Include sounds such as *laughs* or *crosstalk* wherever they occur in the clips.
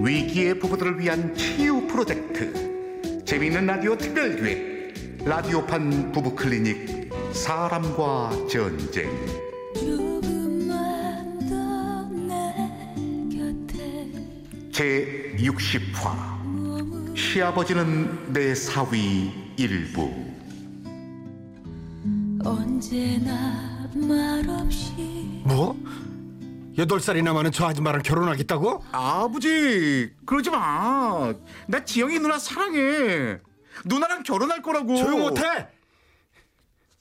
위기의 부부들을 위한 치유 프로젝트. 재미있는 라디오 특별기획 라디오판 부부 클리닉 사람과 전쟁. 제 60화 시아버지는 내 사위 일부. 언제나 뭐? 여덟 살이나 많은 저 아줌마랑 결혼하겠다고? 아버지 그러지 마. 나 지영이 누나 사랑해. 누나랑 결혼할 거라고. 조용 못해!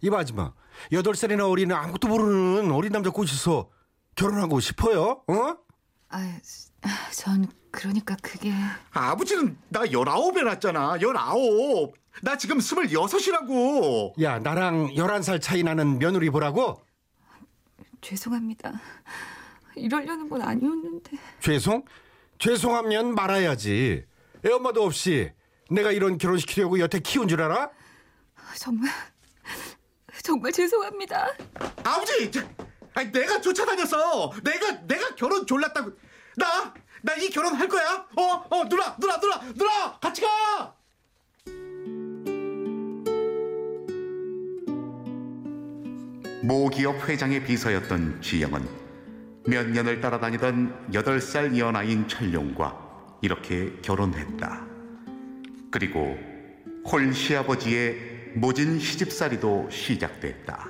이봐 아줌마 여덟 살이나 어린 아무것도 모르는 어린 남자 꼬셔서 결혼하고 싶어요? 어? 아, 전 그러니까 그게 아버지는 나 열아홉 에 낳았잖아. 열아홉. 나 지금 스물여섯이라고. 야 나랑 열한 살 차이 나는 며느리 보라고? 죄송합니다. 이러려는 건 아니었는데 죄송? 죄송하면 말아야지 애 엄마도 없이 내가 이런 결혼시키려고 여태 키운 줄 알아? 정말 정말 죄송합니다. 아버지, 저, 아니, 내가 쫓아다녔어. 내가 내가 결혼 졸랐다고. 나 나 이 결혼 할 거야. 어, 어, 누나, 누나, 누나, 누나, 같이 가. 모 기업 회장의 비서였던 지영은 몇 년을 따라다니던 여덟 살 연하인 철룡과 이렇게 결혼했다. 그리고 홀 시아버지의 모진 시집살이도 시작됐다.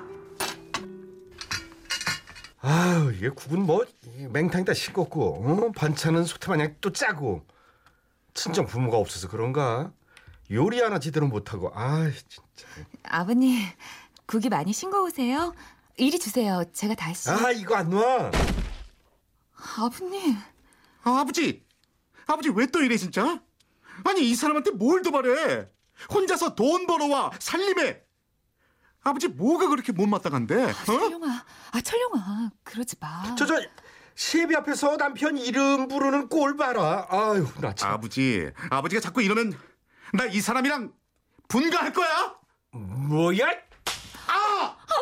아유 이게 국은 뭐 맹탕이다 싱겁고 어? 반찬은 소태 마냥 또 짜고 친정 부모가 없어서 그런가 요리 하나 제대로 못하고 아 진짜 아버님 국이 많이 싱거우세요? 이리 주세요. 제가 다시. 아 이거 안 놔. 아버님 아, 아버지, 아버지 왜 또 이래 진짜? 아니 이 사람한테 뭘 도발해? 혼자서 돈 벌어와 살림해. 아버지 뭐가 그렇게 못마땅한데? 어? 철룡아, 아 철룡아 그러지 마. 저 저 시애비 앞에서 남편 이름 부르는 꼴 봐라. 아유 나 참. 아버지, 아버지가 자꾸 이러면 나 이 사람이랑 분가할 거야. 뭐야?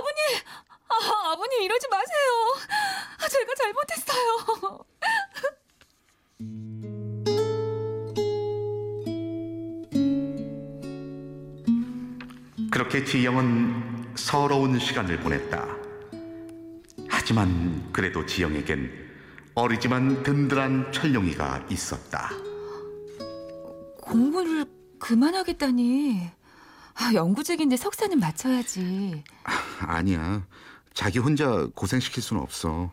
아! 아버님, 아, 아버님 이러지 마세요. 아, 제가 잘못했어요. 그렇게 지영은 서러운 시간을 보냈다. 하지만 그래도 지영에겐 어리지만 든든한 철룡이가 있었다. 공부를 그만하겠다니. 아, 연구직인데 석사는 맞춰야지. 아니야. 자기 혼자 고생시킬 수는 없어.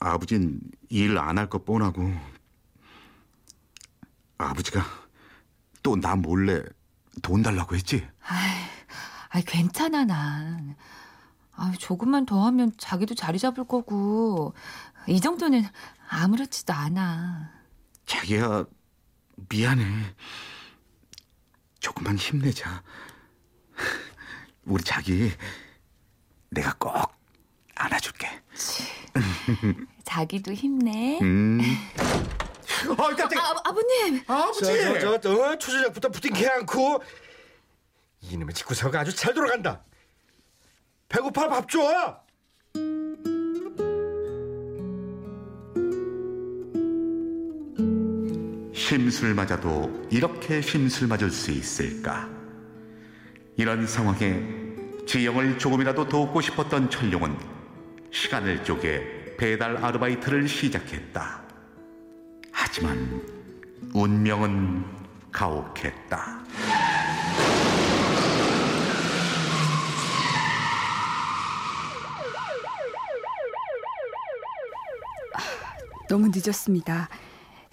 아버진 일 안 할 것 뻔하고. 아버지가 또 나 몰래 돈 달라고 했지? 아이, 아이 괜찮아 난. 아, 조금만 더 하면 자기도 자리 잡을 거고 이 정도는 아무렇지도 않아. 자기야, 미안해. 조금만 힘내자. 우리 자기, 내가 꼭 안아줄게. 자기도 힘내. 음. 어, 깜짝이야. 아, 아버님. 아버지! 저 저 저, 어? 초저녁부터 부팅케 않고 이놈의 직구사가 아주 잘 돌아간다. 배고파 밥 줘. 심술 맞아도 이렇게 심술 맞을 수 있을까? 이런 상황에 지영을 조금이라도 돕고 싶었던 철룡은 시간을 쪼개 배달 아르바이트를 시작했다. 하지만 운명은 가혹했다. 너무 늦었습니다.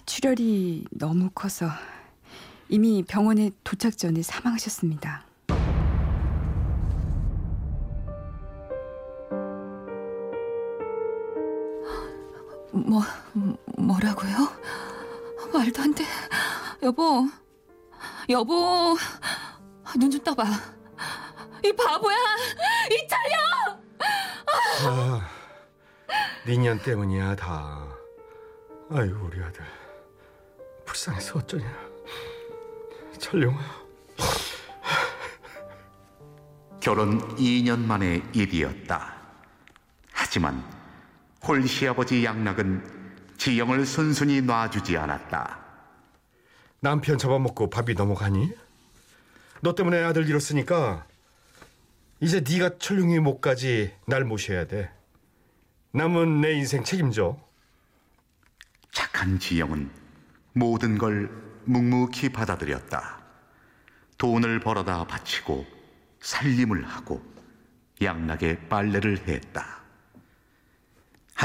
출혈이 너무 커서 이미 병원에 도착 전에 사망하셨습니다. 뭐 뭐라고요? 말도 안 돼. 여보. 여보. 눈 좀 떠봐. 이 바보야. 이 차려. 아, 니년 때문이야 다. 아유 우리 아들 불쌍해서 어쩌냐. 철룡아. 결혼 2년 만의 일이었다. 하지만 홀 시아버지 양락은 지영을 순순히 놔주지 않았다. 남편 잡아먹고 밥이 넘어가니? 너 때문에 아들 잃었으니까 이제 네가 철룡이 목까지 날 모셔야 돼. 남은 내 인생 책임져. 착한 지영은 모든 걸 묵묵히 받아들였다. 돈을 벌어다 바치고 살림을 하고 양락에 빨래를 했다.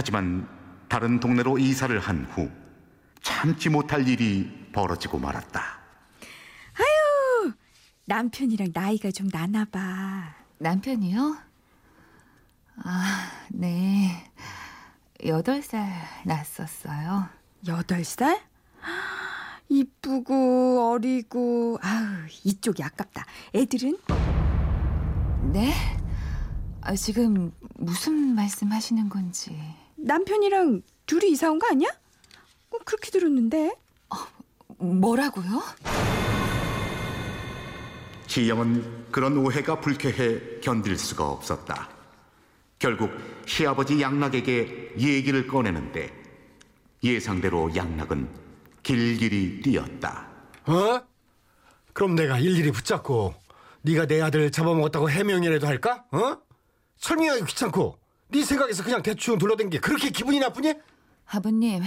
하지만 다른 동네로 이사를 한 후 참지 못할 일이 벌어지고 말았다. 남편이랑 나이가 좀 나나 봐. 남편이요? 아, 네. 여덟 살 났었어요. 여덟 살? 이쁘고 어리고 아우 이쪽이 아깝다. 애들은 네? 아, 지금 무슨 말씀 하시는 건지. 남편이랑 둘이 이사 온 거 아니야? 어, 그렇게 들었는데. 뭐라고요? 지영은 그런 오해가 불쾌해 견딜 수가 없었다. 결국 시아버지 양락에게 얘기를 꺼내는데 예상대로 양락은 길길이 뛰었다. 어? 그럼 내가 일일이 붙잡고 네가 내 아들 잡아먹었다고 해명이라도 할까? 어? 설명하기 귀찮고 네 생각에서 그냥 대충 둘러댄 게 그렇게 기분이 나쁘니? 아버님,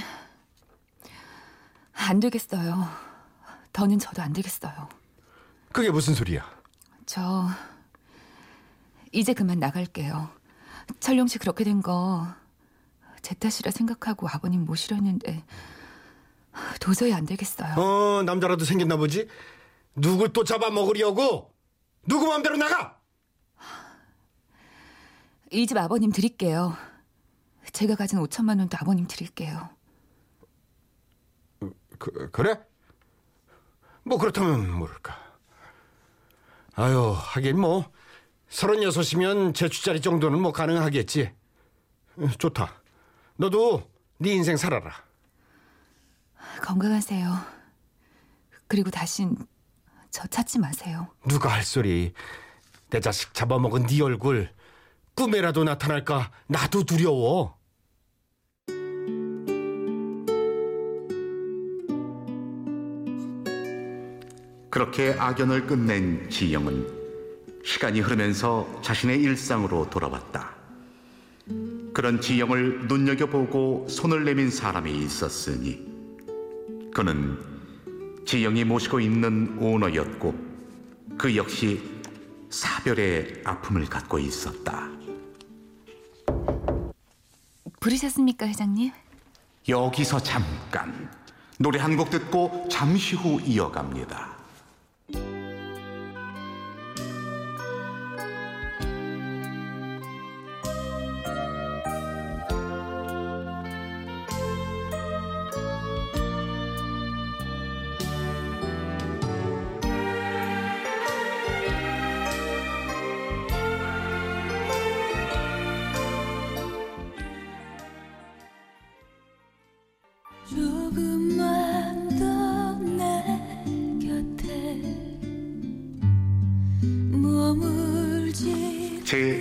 안 되겠어요. 더는 저도 안 되겠어요. 그게 무슨 소리야? 저 이제 그만 나갈게요. 철룡 씨 그렇게 된 거 제 탓이라 생각하고 아버님 모시려는데 도저히 안 되겠어요. 어 남자라도 생겼나 보지? 누굴 또 잡아먹으려고? 누구 마음대로 나가? 이 집 아버님 드릴게요. 제가 가진 5천만 원도 아버님 드릴게요. 그, 그래? 뭐 그렇다면 모를까. 아유 하긴 뭐 서른여섯이면 제주짜리 정도는 뭐 가능하겠지. 어, 좋다. 너도 네 인생 살아라. 건강하세요. 그리고 다신 저 찾지 마세요. 누가 할 소리. 내 자식 잡아먹은 네 얼굴 꿈에라도 나타날까 나도 두려워. 그렇게 악연을 끝낸 지영은 시간이 흐르면서 자신의 일상으로 돌아왔다. 그런 지영을 눈여겨보고 손을 내민 사람이 있었으니 그는 지영이 모시고 있는 오너였고 그 역시 사별의 아픔을 갖고 있었다. 부르셨습니까, 회장님? 여기서 잠깐 노래 한 곡 듣고 잠시 후 이어갑니다.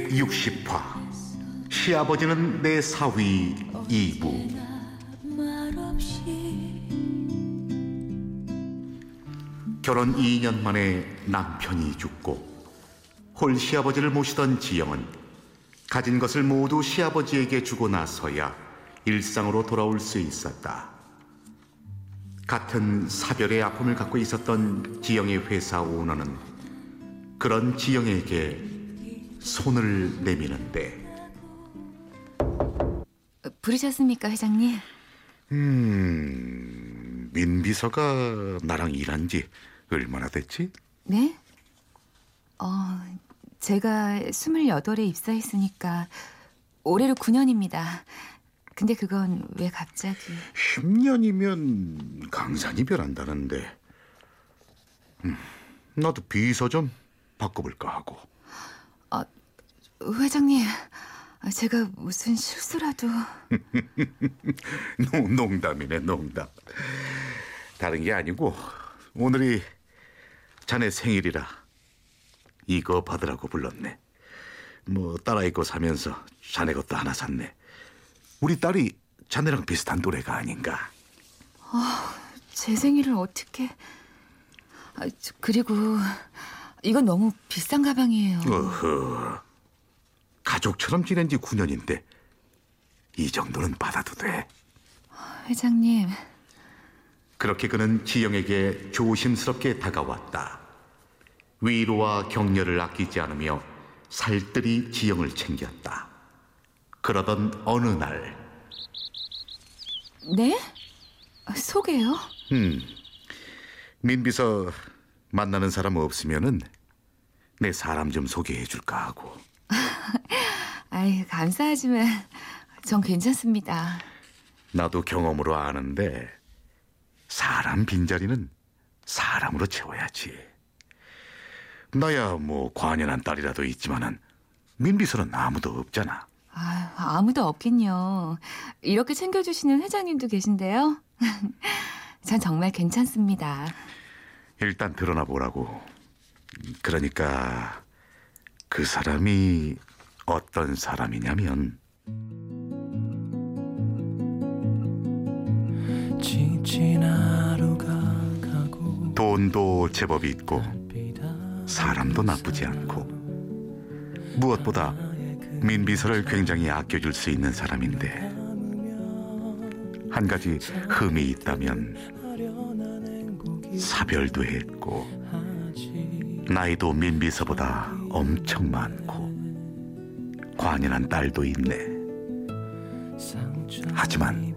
제 60화 시아버지는 내 사위 2부 말없이 결혼 2년 만에 남편이 죽고 홀 시아버지를 모시던 지영은 가진 것을 모두 시아버지에게 주고 나서야 일상으로 돌아올 수 있었다. 같은 사별의 아픔을 갖고 있었던 지영의 회사 오너는 그런 지영에게 손을 내미는데 부르셨습니까, 회장님? 음, 민 비서가 나랑 일한 지 얼마나 됐지? 네? 어, 제가 28에 입사했으니까 올해로 9년입니다. 근데 그건 왜 갑자기 10년이면 강산이 변한다는데 음, 나도 비서 좀 바꿔볼까 하고 회장님, 제가 무슨 실수라도 *laughs* 농- 농담이네 농담 다른 게 아니고 오늘이 자네 생일이라 이거 받으라고 불렀네 뭐 딸아 입고 사면서 자네 것도 하나 샀네. 우리 딸이 자네랑 비슷한 또래가 아닌가. 제 생일을 어떻게? 아, 저, 그리고 이건 너무 비싼 가방이에요. 어허. 가족처럼 지낸 지 9년인데 이 정도는 받아도 돼. 회장님, 그렇게 그는 지영에게 조심스럽게 다가왔다. 위로와 격려를 아끼지 않으며 살뜰히 지영을 챙겼다. 그러던 어느 날, 네? 소개요? 음, 민비서 만나는 사람 없으면은 내 사람 좀 소개해 줄까 하고. *laughs* 아이 감사하지만 전 괜찮습니다. 나도 경험으로 아는데 사람 빈자리는 사람으로 채워야지. 나야 뭐 관연한 딸이라도 있지만은 민비서는 아무도 없잖아. 아, 아무도 없긴요. 이렇게 챙겨주시는 회장님도 계신데요. *laughs* 전 정말 괜찮습니다. 일단 드러나 보라고. 그러니까 그 사람이 어떤 사람이냐면 돈도 제법 있고 사람도 나쁘지 않고 무엇보다 민비서를 굉장히 아껴줄 수 있는 사람인데 한 가지 흠이 있다면 사별도 했고 나이도 민비서보다 엄청 많고 관연한 딸도 있네. 하지만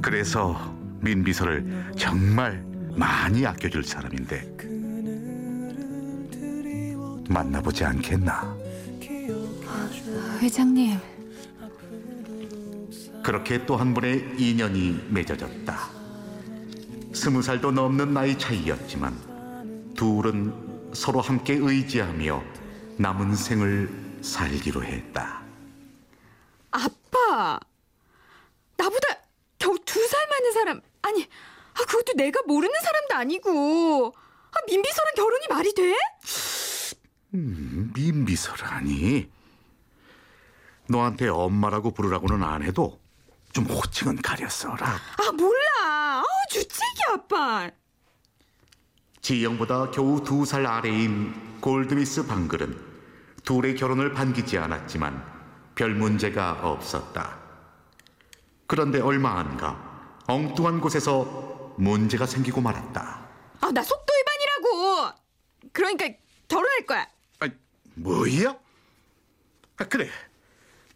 그래서 민비서를 정말 많이 아껴줄 사람인데 만나보지 않겠나? 회장님, 그렇게 또 한 번의 인연이 맺어졌다. 스무 살도 넘는 나이 차이였지만 둘은 서로 함께 의지하며 남은 생을 살기로 했다. 아빠, 나보다 겨우 두 살 많은 사람 아니, 아 그것도 내가 모르는 사람도 아니고 아, 민비서랑 결혼이 말이 돼? 민비서라니. 너한테 엄마라고 부르라고는 안 해도 좀 호칭은 가렸어라. 아 몰라. 아 주책이 아빠. 지영보다 겨우 두 살 아래인 골드미스 방글은 둘의 결혼을 반기지 않았지만 별 문제가 없었다. 그런데 얼마 안가 엉뚱한 곳에서 문제가 생기고 말았다. 아 나 속도 위반이라고. 그러니까 결혼할 거야. 아, 뭐야? 아, 그래.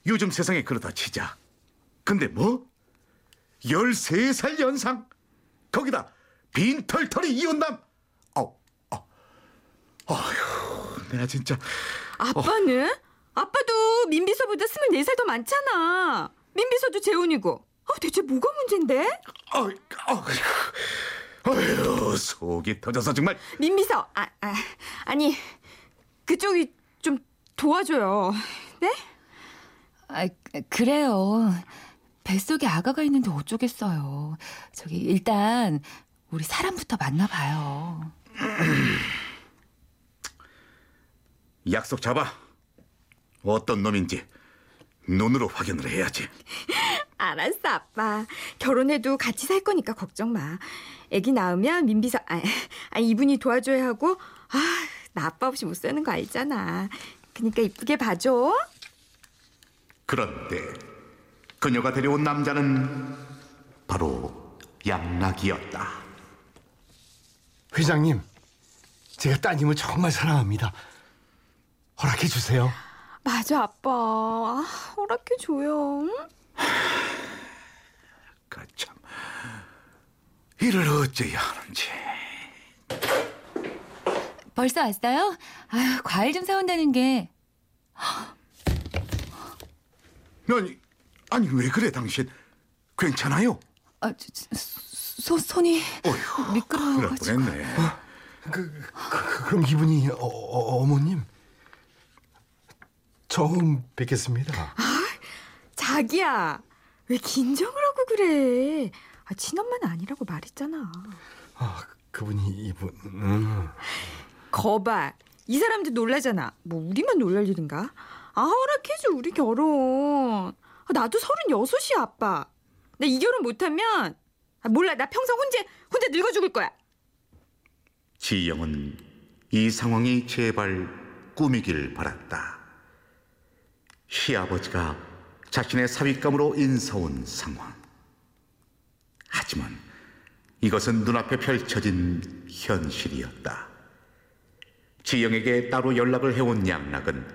요즘 세상에 그러다 치자. 근데 뭐? 13살 연상? 거기다 빈털털이 이혼남? 어, 어. 어휴, 내가 진짜. 아빠는? 아빠도 민비서보다 24살 더 많잖아. 민비서도 재혼이고. 아, 대체 뭐가 문제인데? 어, 어, 어휴, 속이 터져서 정말. 민비서, 아, 아, 아니, 그쪽이 좀 도와줘요. 네? 아, 그래요. 뱃속에 아가가 있는데 어쩌겠어요. 저기 일단 우리 사람부터 만나봐요. *laughs* 약속 잡아. 어떤 놈인지 눈으로 확인을 해야지. *laughs* 알았어, 아빠. 결혼해도 같이 살 거니까 걱정 마. 애기 낳으면 민비서, 아, 아 이분이 도와줘야 하고, 아, 나 아빠 없이 못 사는 거 알잖아. 그니까 이쁘게 봐줘. 그런데 그녀가 데려온 남자는 바로 양락이었다. 회장님, 제가 따님을 정말 사랑합니다. 허락해 주세요. 맞아, 아빠. 아, 허락해 줘요. 응? 그참 이를 어째야 하는지. 벌써 왔어요? 아유, 과일 좀 사온다는 게 아니, 아니 왜 그래 당신? 괜찮아요? 아, 저, 저, 소, 손이 어휴, 그럴 미끄러워가지고. 뻔했네. 그, 그, 그 럼 이분이 어, 어, 어머님? 처음 뵙겠습니다. 자기야, 왜 긴장을 하고 그래? 아, 친엄마는 아니라고 말했잖아. 아, 그분이 이분. 음. 거봐, 이 사람들 놀라잖아. 뭐 우리만 놀랄 일인가? 아 허락해줘 우리 결혼. 아, 나도 서른 여섯이야 아빠. 나 이 결혼 못하면 아, 몰라 나 평생 혼자 혼자 늙어 죽을 거야. 지영은 이 상황이 제발 꿈이길 바랐다. 시아버지가 자신의 사윗감으로 인사온 상황. 하지만 이것은 눈앞에 펼쳐진 현실이었다. 지영에게 따로 연락을 해온 양락은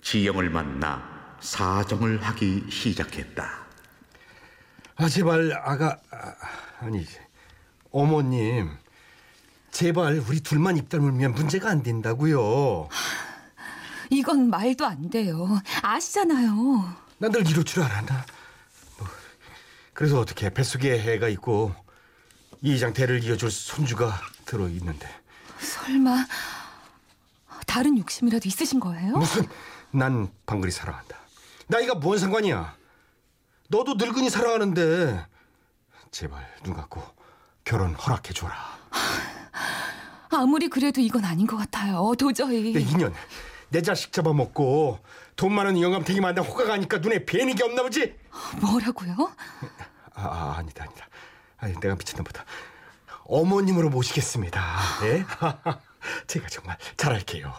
지영을 만나 사정을 하기 시작했다. 아 제발 아가 아, 아니 어머님 제발 우리 둘만 입 다물면 문제가 안 된다고요. 이건 말도 안 돼요. 아시잖아요. 난 늘 이럴 줄 알았나. 뭐, 그래서 어떻게 뱃속에 해가 있고 이장 대를 이어줄 손주가 들어 있는데 설마 다른 욕심이라도 있으신 거예요? 무슨 난 방글이 사랑한다. 나이가 뭔 상관이야. 너도 늙은이 사랑하는데 제발 눈 감고 결혼 허락해 줘라. 아무리 그래도 이건 아닌 것 같아요. 도저히. 내 인연 내 자식 잡아먹고 돈 많은 영감탱이 만나 호가가 하니까 눈에 뵈는 게 없나 보지? 뭐라고요? 아, 아 아니다 아니다. 아니 내가 미쳤나 보다. 어머님으로 모시겠습니다. 예? *laughs* 제가 정말 잘할게요.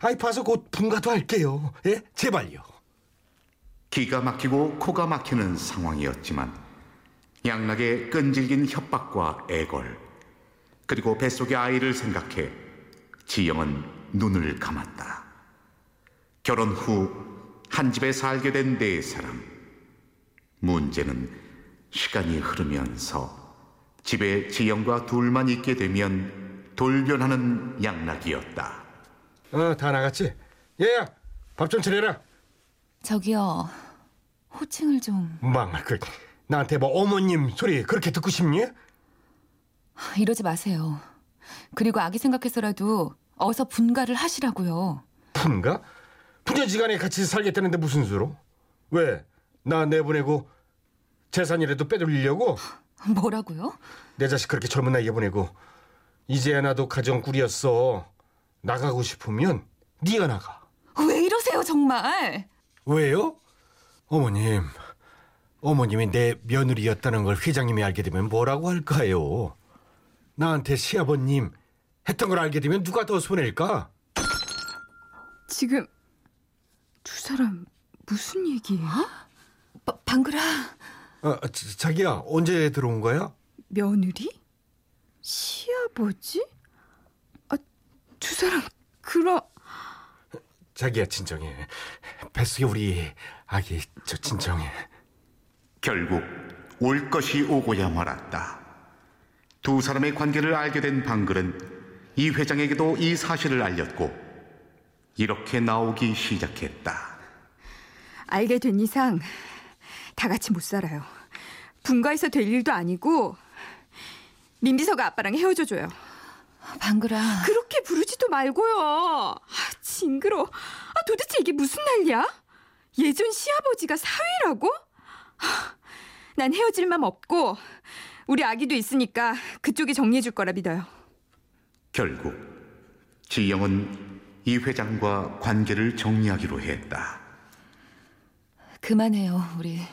아이 봐서 곧 분가도 할게요. 예? 제발요. 기가 막히고 코가 막히는 상황이었지만 양락의 끈질긴 협박과 애걸 그리고 뱃속의 아이를 생각해 지영은 눈을 감았다. 결혼 후 한 집에 살게 된 네 사람. 문제는 시간이 흐르면서 집에 지영과 둘만 있게 되면 돌변하는 양락이었다. 어, 다 나갔지? 얘야, 밥 좀 차려라. 저기요. 호칭을 좀 망할 그 나한테 뭐 어머님 소리 그렇게 듣고 싶니? 이러지 마세요. 그리고 아기 생각해서라도 어서 분가를 하시라고요. 분가? 부녀지간에 같이 살겠다는데 무슨 수로? 왜? 나 내보내고 재산이라도 빼돌리려고? 뭐라고요? 내 자식 그렇게 젊은 나이에 보내고 이제야 나도 가정 꾸렸어. 나가고 싶으면 네가 나가. 왜 이러세요, 정말? 왜요? 어머님, 어머님이 내 며느리였다는 걸 회장님이 알게 되면 뭐라고 할까요? 나한테 시아버님 했던 걸 알게 되면 누가 더 손해일까? 지금 두 사람 무슨 얘기예요? 바, 방글아. 아, 자- 자기야 언제 들어온 거야? 며느리? 시아버지? 아, 두 사람 그럼 자기야 진정해. 뱃속에 우리 아기 저 진정해. 결국 올 것이 오고야 말았다. 두 사람의 관계를 알게 된 방글은 이 회장에게도 이 사실을 알렸고 이렇게 나오기 시작했다. 알게 된 이상 다 같이 못 살아요. 분가해서 될 일도 아니고 민비서가 아빠랑 헤어져 줘요. 방글아. 그렇게 부르지도 말고요. 아, 징그러. 아, 도대체 이게 무슨 난리야? 예전 시아버지가 사위라고? 아, 난 헤어질 맘 없고 우리 아기도 있으니까 그쪽이 정리해 줄 거라 믿어요. 결국 지영은 이 회장과 관계를 정리하기로 했다. 그만해요, 우리.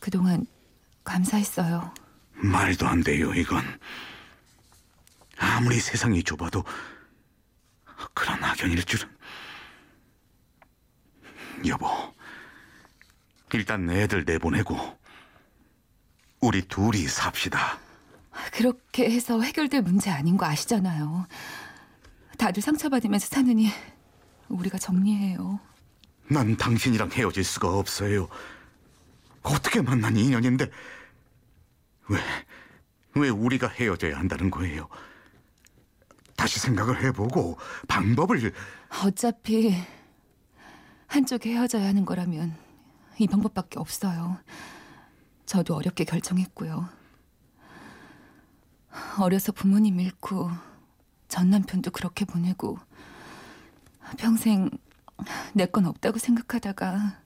그동안 감사했어요. 말도 안 돼요, 이건. 아무리 세상이 좁아도 그런 악연일 줄은. 여보, 일단 애들 내보내고 우리 둘이 삽시다. 그렇게 해서 해결될 문제 아닌 거 아시잖아요. 다들 상처받으면서 사느니 우리가 정리해요. 난 당신이랑 헤어질 수가 없어요. 어떻게 만난 인연인데 왜, 왜 우리가 헤어져야 한다는 거예요? 다시 생각을 해보고 방법을 어차피 한쪽이 헤어져야 하는 거라면 이 방법밖에 없어요. 저도 어렵게 결정했고요. 어려서 부모님 잃고 전 남편도 그렇게 보내고 평생 내 건 없다고 생각하다가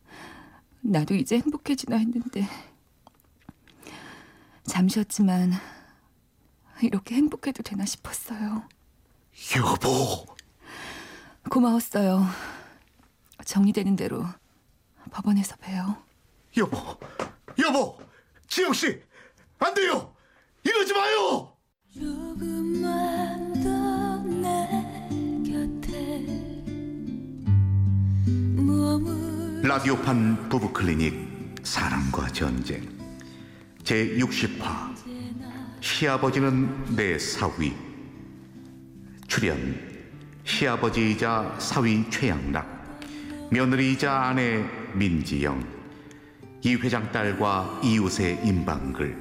나도 이제 행복해지나 했는데 잠시였지만 이렇게 행복해도 되나 싶었어요. 여보 고마웠어요. 정리되는 대로 법원에서 봬요. 여보, 여보, 지영 씨, 안 돼요. 이러지 마요. 라디오판 부부 클리닉 사랑과 전쟁. 제 60화 시아버지는 내 사위. 출연 시아버지이자 사위 최양락. 며느리이자 아내 민지영. 이 회장 딸과 이웃의 임방글.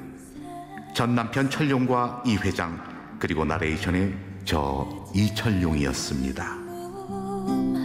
전 남편 철룡과 이 회장 그리고 나레이션의 저 이철용이었습니다. 몸